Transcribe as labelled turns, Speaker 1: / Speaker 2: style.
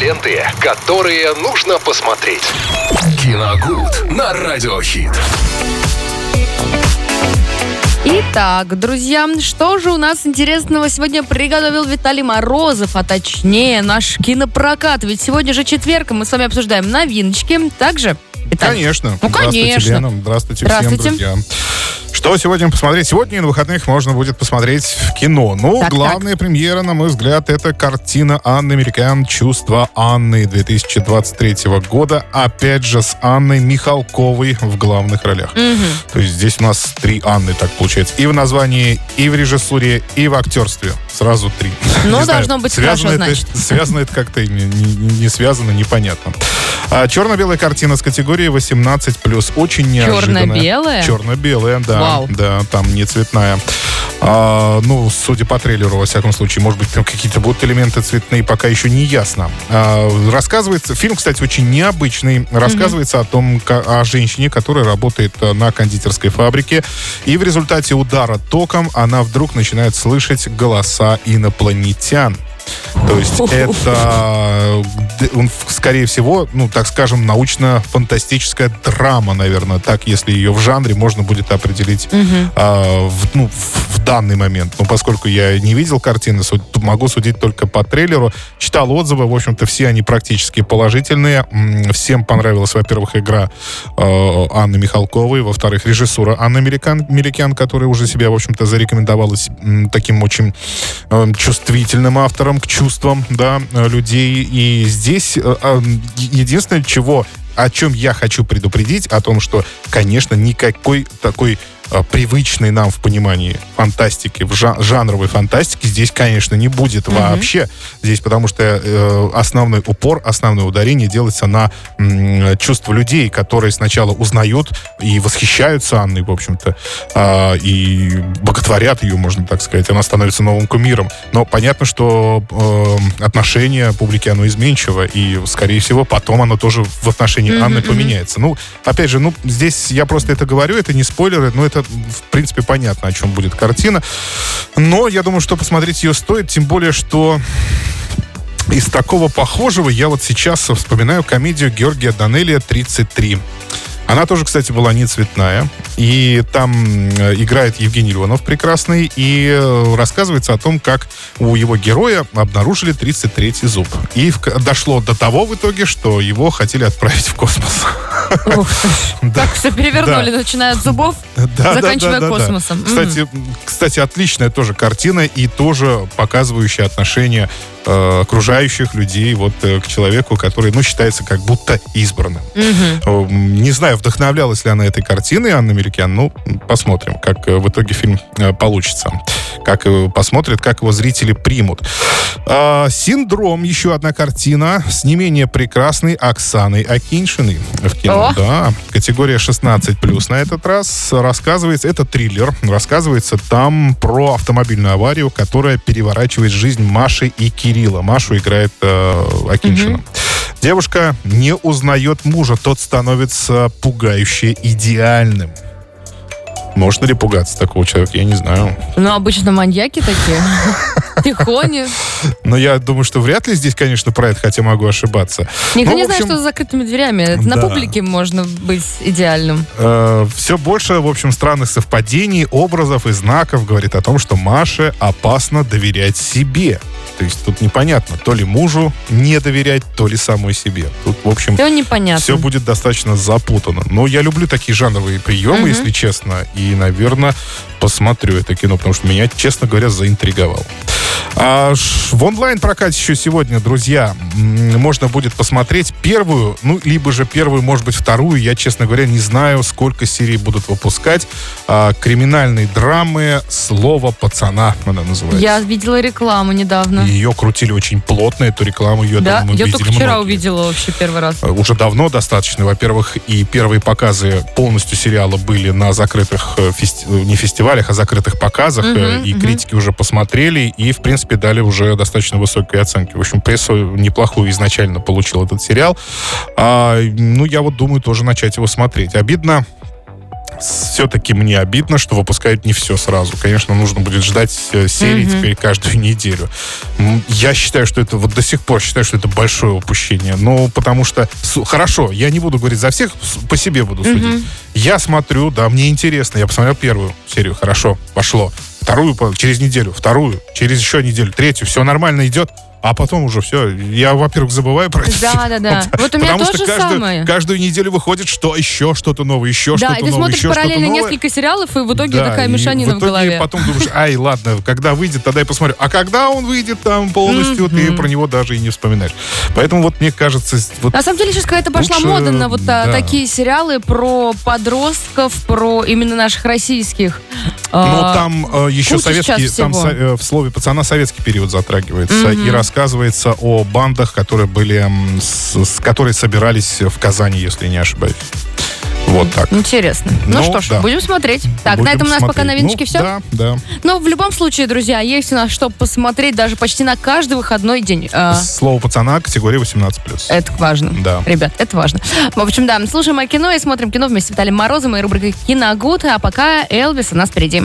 Speaker 1: Ленты, которые нужно посмотреть. Киногуд на Радиохит.
Speaker 2: Итак, друзья, что же у нас интересного сегодня приготовил Виталий Морозов, а точнее наш кинопрокат. Ведь сегодня же четверг, и мы с вами обсуждаем новиночки. Также Виталий.
Speaker 3: Конечно.
Speaker 2: Ну,
Speaker 3: Здравствуйте,
Speaker 2: конечно.
Speaker 3: Лена. Здравствуйте,
Speaker 2: Здравствуйте.
Speaker 3: всем, друзья. Что сегодня посмотреть? Сегодня на выходных можно будет посмотреть в кино. Ну,
Speaker 2: Так,
Speaker 3: главная премьера, на мой взгляд, это картина Анны Американ «Чувство Анны» 2023 года. Опять же, с Анной Михалковой в главных ролях. То есть здесь у нас три Анны, так получается. И в названии, и в режиссуре, и в актерстве. Сразу три.
Speaker 2: Ну,
Speaker 3: Не знаю,
Speaker 2: должно быть
Speaker 3: связано
Speaker 2: хорошо,
Speaker 3: это,
Speaker 2: значит.
Speaker 3: Связано это как-то не, не- не связано, непонятно. А, черно-белая картина с категории 18+. Очень неожиданная.
Speaker 2: Черно-белая?
Speaker 3: Черно-белая, да.
Speaker 2: Вау.
Speaker 3: Да, там не цветная. А, ну, судя по трейлеру, во всяком случае, может быть, там какие-то будут элементы цветные, пока еще не ясно. А, рассказывается, фильм, кстати, очень необычный. Рассказывается о том, о женщине, которая работает э, на кондитерской фабрике, и в результате удара током она вдруг начинает слышать голоса инопланетян. То есть это, скорее всего, ну, так скажем, научно-фантастическая драма, наверное, так, если ее в жанре можно будет определить а, в, ну, в, данный момент. Но поскольку я не видел картины, суд- могу судить только по трейлеру. Читал отзывы, в общем-то, все они практически положительные. Всем понравилась, во-первых, игра э, Анны Михалковой, во-вторых, режиссура Анны Меликан, Меликян, которая уже себя, в общем-то, зарекомендовалась м, таким очень э, чувствительным автором к чувствам, да, людей. И здесь э, э, единственное, чего о чем я хочу предупредить, о том, что, конечно, никакой такой привычной нам в понимании фантастики, в жа- жанровой фантастики здесь, конечно, не будет вообще. Здесь потому что э, основной упор, основное ударение делается на м, чувства людей, которые сначала узнают и восхищаются Анной, в общем-то, а, и боготворят ее, можно так сказать. Она становится новым кумиром. Но понятно, что э, отношение публики, оно изменчиво, и, скорее всего, потом оно тоже в отношении Анны поменяется. Ну, опять же, ну, здесь я просто это говорю, это не спойлеры, но это, в принципе, понятно, о чем будет картина. Но я думаю, что посмотреть ее стоит, тем более, что из такого похожего я вот сейчас вспоминаю комедию Георгия Данелия «33». Она тоже, кстати, была не цветная. И там э, играет Евгений Леонов прекрасный. И э, рассказывается о том, как у его героя обнаружили 33-й зуб. И в- дошло до того в итоге, что его хотели отправить в космос.
Speaker 2: Ух.
Speaker 3: Да.
Speaker 2: Так все перевернули,
Speaker 3: Да.
Speaker 2: начиная от зубов,
Speaker 3: Да,
Speaker 2: заканчивая космосом.
Speaker 3: Кстати, кстати, отличная тоже картина и тоже показывающая отношение э, окружающих людей вот э, к человеку, который, ну, считается как будто избранным. Э, Не знаю, вдохновлялась ли она этой картиной Анна Меликян. Ну, посмотрим, как э, в итоге фильм э, получится. Как посмотрят, как его зрители примут. А, «Синдром» еще одна картина с не менее прекрасной Оксаной Акиньшиной в кино.
Speaker 2: О!
Speaker 3: Да, категория 16+. На этот раз рассказывается, это триллер, рассказывается там про автомобильную аварию, которая переворачивает жизнь Маши и Кирилла. Машу играет э, Акиньшина. Девушка не узнает мужа, тот становится пугающе идеальным. Можно ли пугаться такого человека, я не знаю.
Speaker 2: Ну, обычно маньяки такие. Тихони.
Speaker 3: Но я думаю, что вряд ли здесь, конечно, про это, хотя могу ошибаться.
Speaker 2: Никто
Speaker 3: Ну,
Speaker 2: не знает, что за закрытыми дверями. На публике можно быть идеальным.
Speaker 3: все больше, в общем, странных совпадений, образов и знаков говорит о том, что Маше опасно доверять себе. То есть тут непонятно, то ли мужу не доверять, то ли самой себе. Тут, в общем,
Speaker 2: Все непонятно.
Speaker 3: все будет достаточно запутанно. Но я люблю такие жанровые приемы,
Speaker 2: Мгм.
Speaker 3: если честно. И, наверное, посмотрю это кино, потому что меня, честно говоря, заинтриговал. А, в онлайн-прокате еще сегодня, друзья, можно будет посмотреть первую, ну, либо же первую, может быть, вторую. Я, честно говоря, не знаю, сколько серий будут выпускать. А, криминальной драмы «Слово пацана» она называется.
Speaker 2: Я видела рекламу недавно.
Speaker 3: Ее крутили очень плотно, эту рекламу. Ее,
Speaker 2: Да,
Speaker 3: думаю,
Speaker 2: я
Speaker 3: видели
Speaker 2: только вчера
Speaker 3: многие.
Speaker 2: увидела вообще первый раз.
Speaker 3: Э, уже давно достаточно. Во-первых, и первые показы полностью сериала были на закрытых э, фести- э, не фестивалях, а закрытых показах,
Speaker 2: Мгм,
Speaker 3: и
Speaker 2: мгм.
Speaker 3: критики уже посмотрели, и, в принципе, дали уже достаточно высокие оценки. В общем, прессу неплохую изначально получил этот сериал. А, ну, я вот думаю тоже начать его смотреть. Обидно все-таки мне обидно, что выпускают не все сразу. Конечно, нужно будет ждать э, серии
Speaker 2: Мгм.
Speaker 3: теперь каждую неделю. Я считаю, что это вот до сих пор считаю, что это большое упущение. Ну, потому что хорошо, я не буду говорить за всех, по себе буду судить. Я смотрю, да, мне интересно. Я посмотрел первую серию, хорошо, пошло. Вторую через неделю, вторую, через еще неделю, третью, все нормально идет. А потом уже все. Я, во-первых, забываю про это.
Speaker 2: Да, да, да. Вот у меня
Speaker 3: Потому
Speaker 2: то
Speaker 3: что каждую,
Speaker 2: самое.
Speaker 3: каждую неделю выходит что еще что-то новое, еще
Speaker 2: Да,
Speaker 3: что-то
Speaker 2: и ты
Speaker 3: новое,
Speaker 2: смотришь
Speaker 3: еще что-то
Speaker 2: параллельно
Speaker 3: новое.
Speaker 2: несколько сериалов, и в итоге
Speaker 3: Да,
Speaker 2: такая мешанина в,
Speaker 3: итоге
Speaker 2: голове.
Speaker 3: потом думаешь, ай, ладно, когда выйдет, тогда я посмотрю. А когда он выйдет там полностью, ты про него даже и не вспоминаешь. Поэтому вот мне кажется, вот
Speaker 2: На самом деле сейчас какая-то пошла
Speaker 3: Лучше,
Speaker 2: мода на вот
Speaker 3: да.
Speaker 2: такие сериалы про подростков, про именно наших российских.
Speaker 3: Ну,
Speaker 2: А,
Speaker 3: там э, еще советский, там со- э, в слове пацана советский период затрагивается
Speaker 2: Мгм.
Speaker 3: и рассказывается о бандах, которые были, с, с- которые собирались в Казани, если не ошибаюсь. Вот так.
Speaker 2: Интересно. Ну,
Speaker 3: Ну,
Speaker 2: что ж,
Speaker 3: да.
Speaker 2: будем смотреть. Так,
Speaker 3: Будем
Speaker 2: на этом у нас пока
Speaker 3: смотреть.
Speaker 2: новиночки
Speaker 3: Ну,
Speaker 2: все.
Speaker 3: Да, да.
Speaker 2: Но в любом случае, друзья, есть у нас что посмотреть даже почти на каждый выходной день. А,
Speaker 3: Слово пацана категория 18+.
Speaker 2: Это важно.
Speaker 3: Да.
Speaker 2: Ребят, это важно. В общем, да, слушаем о кино и смотрим кино вместе с Виталием Морозом и рубрикой «Киногуд». А пока Элвис у нас впереди.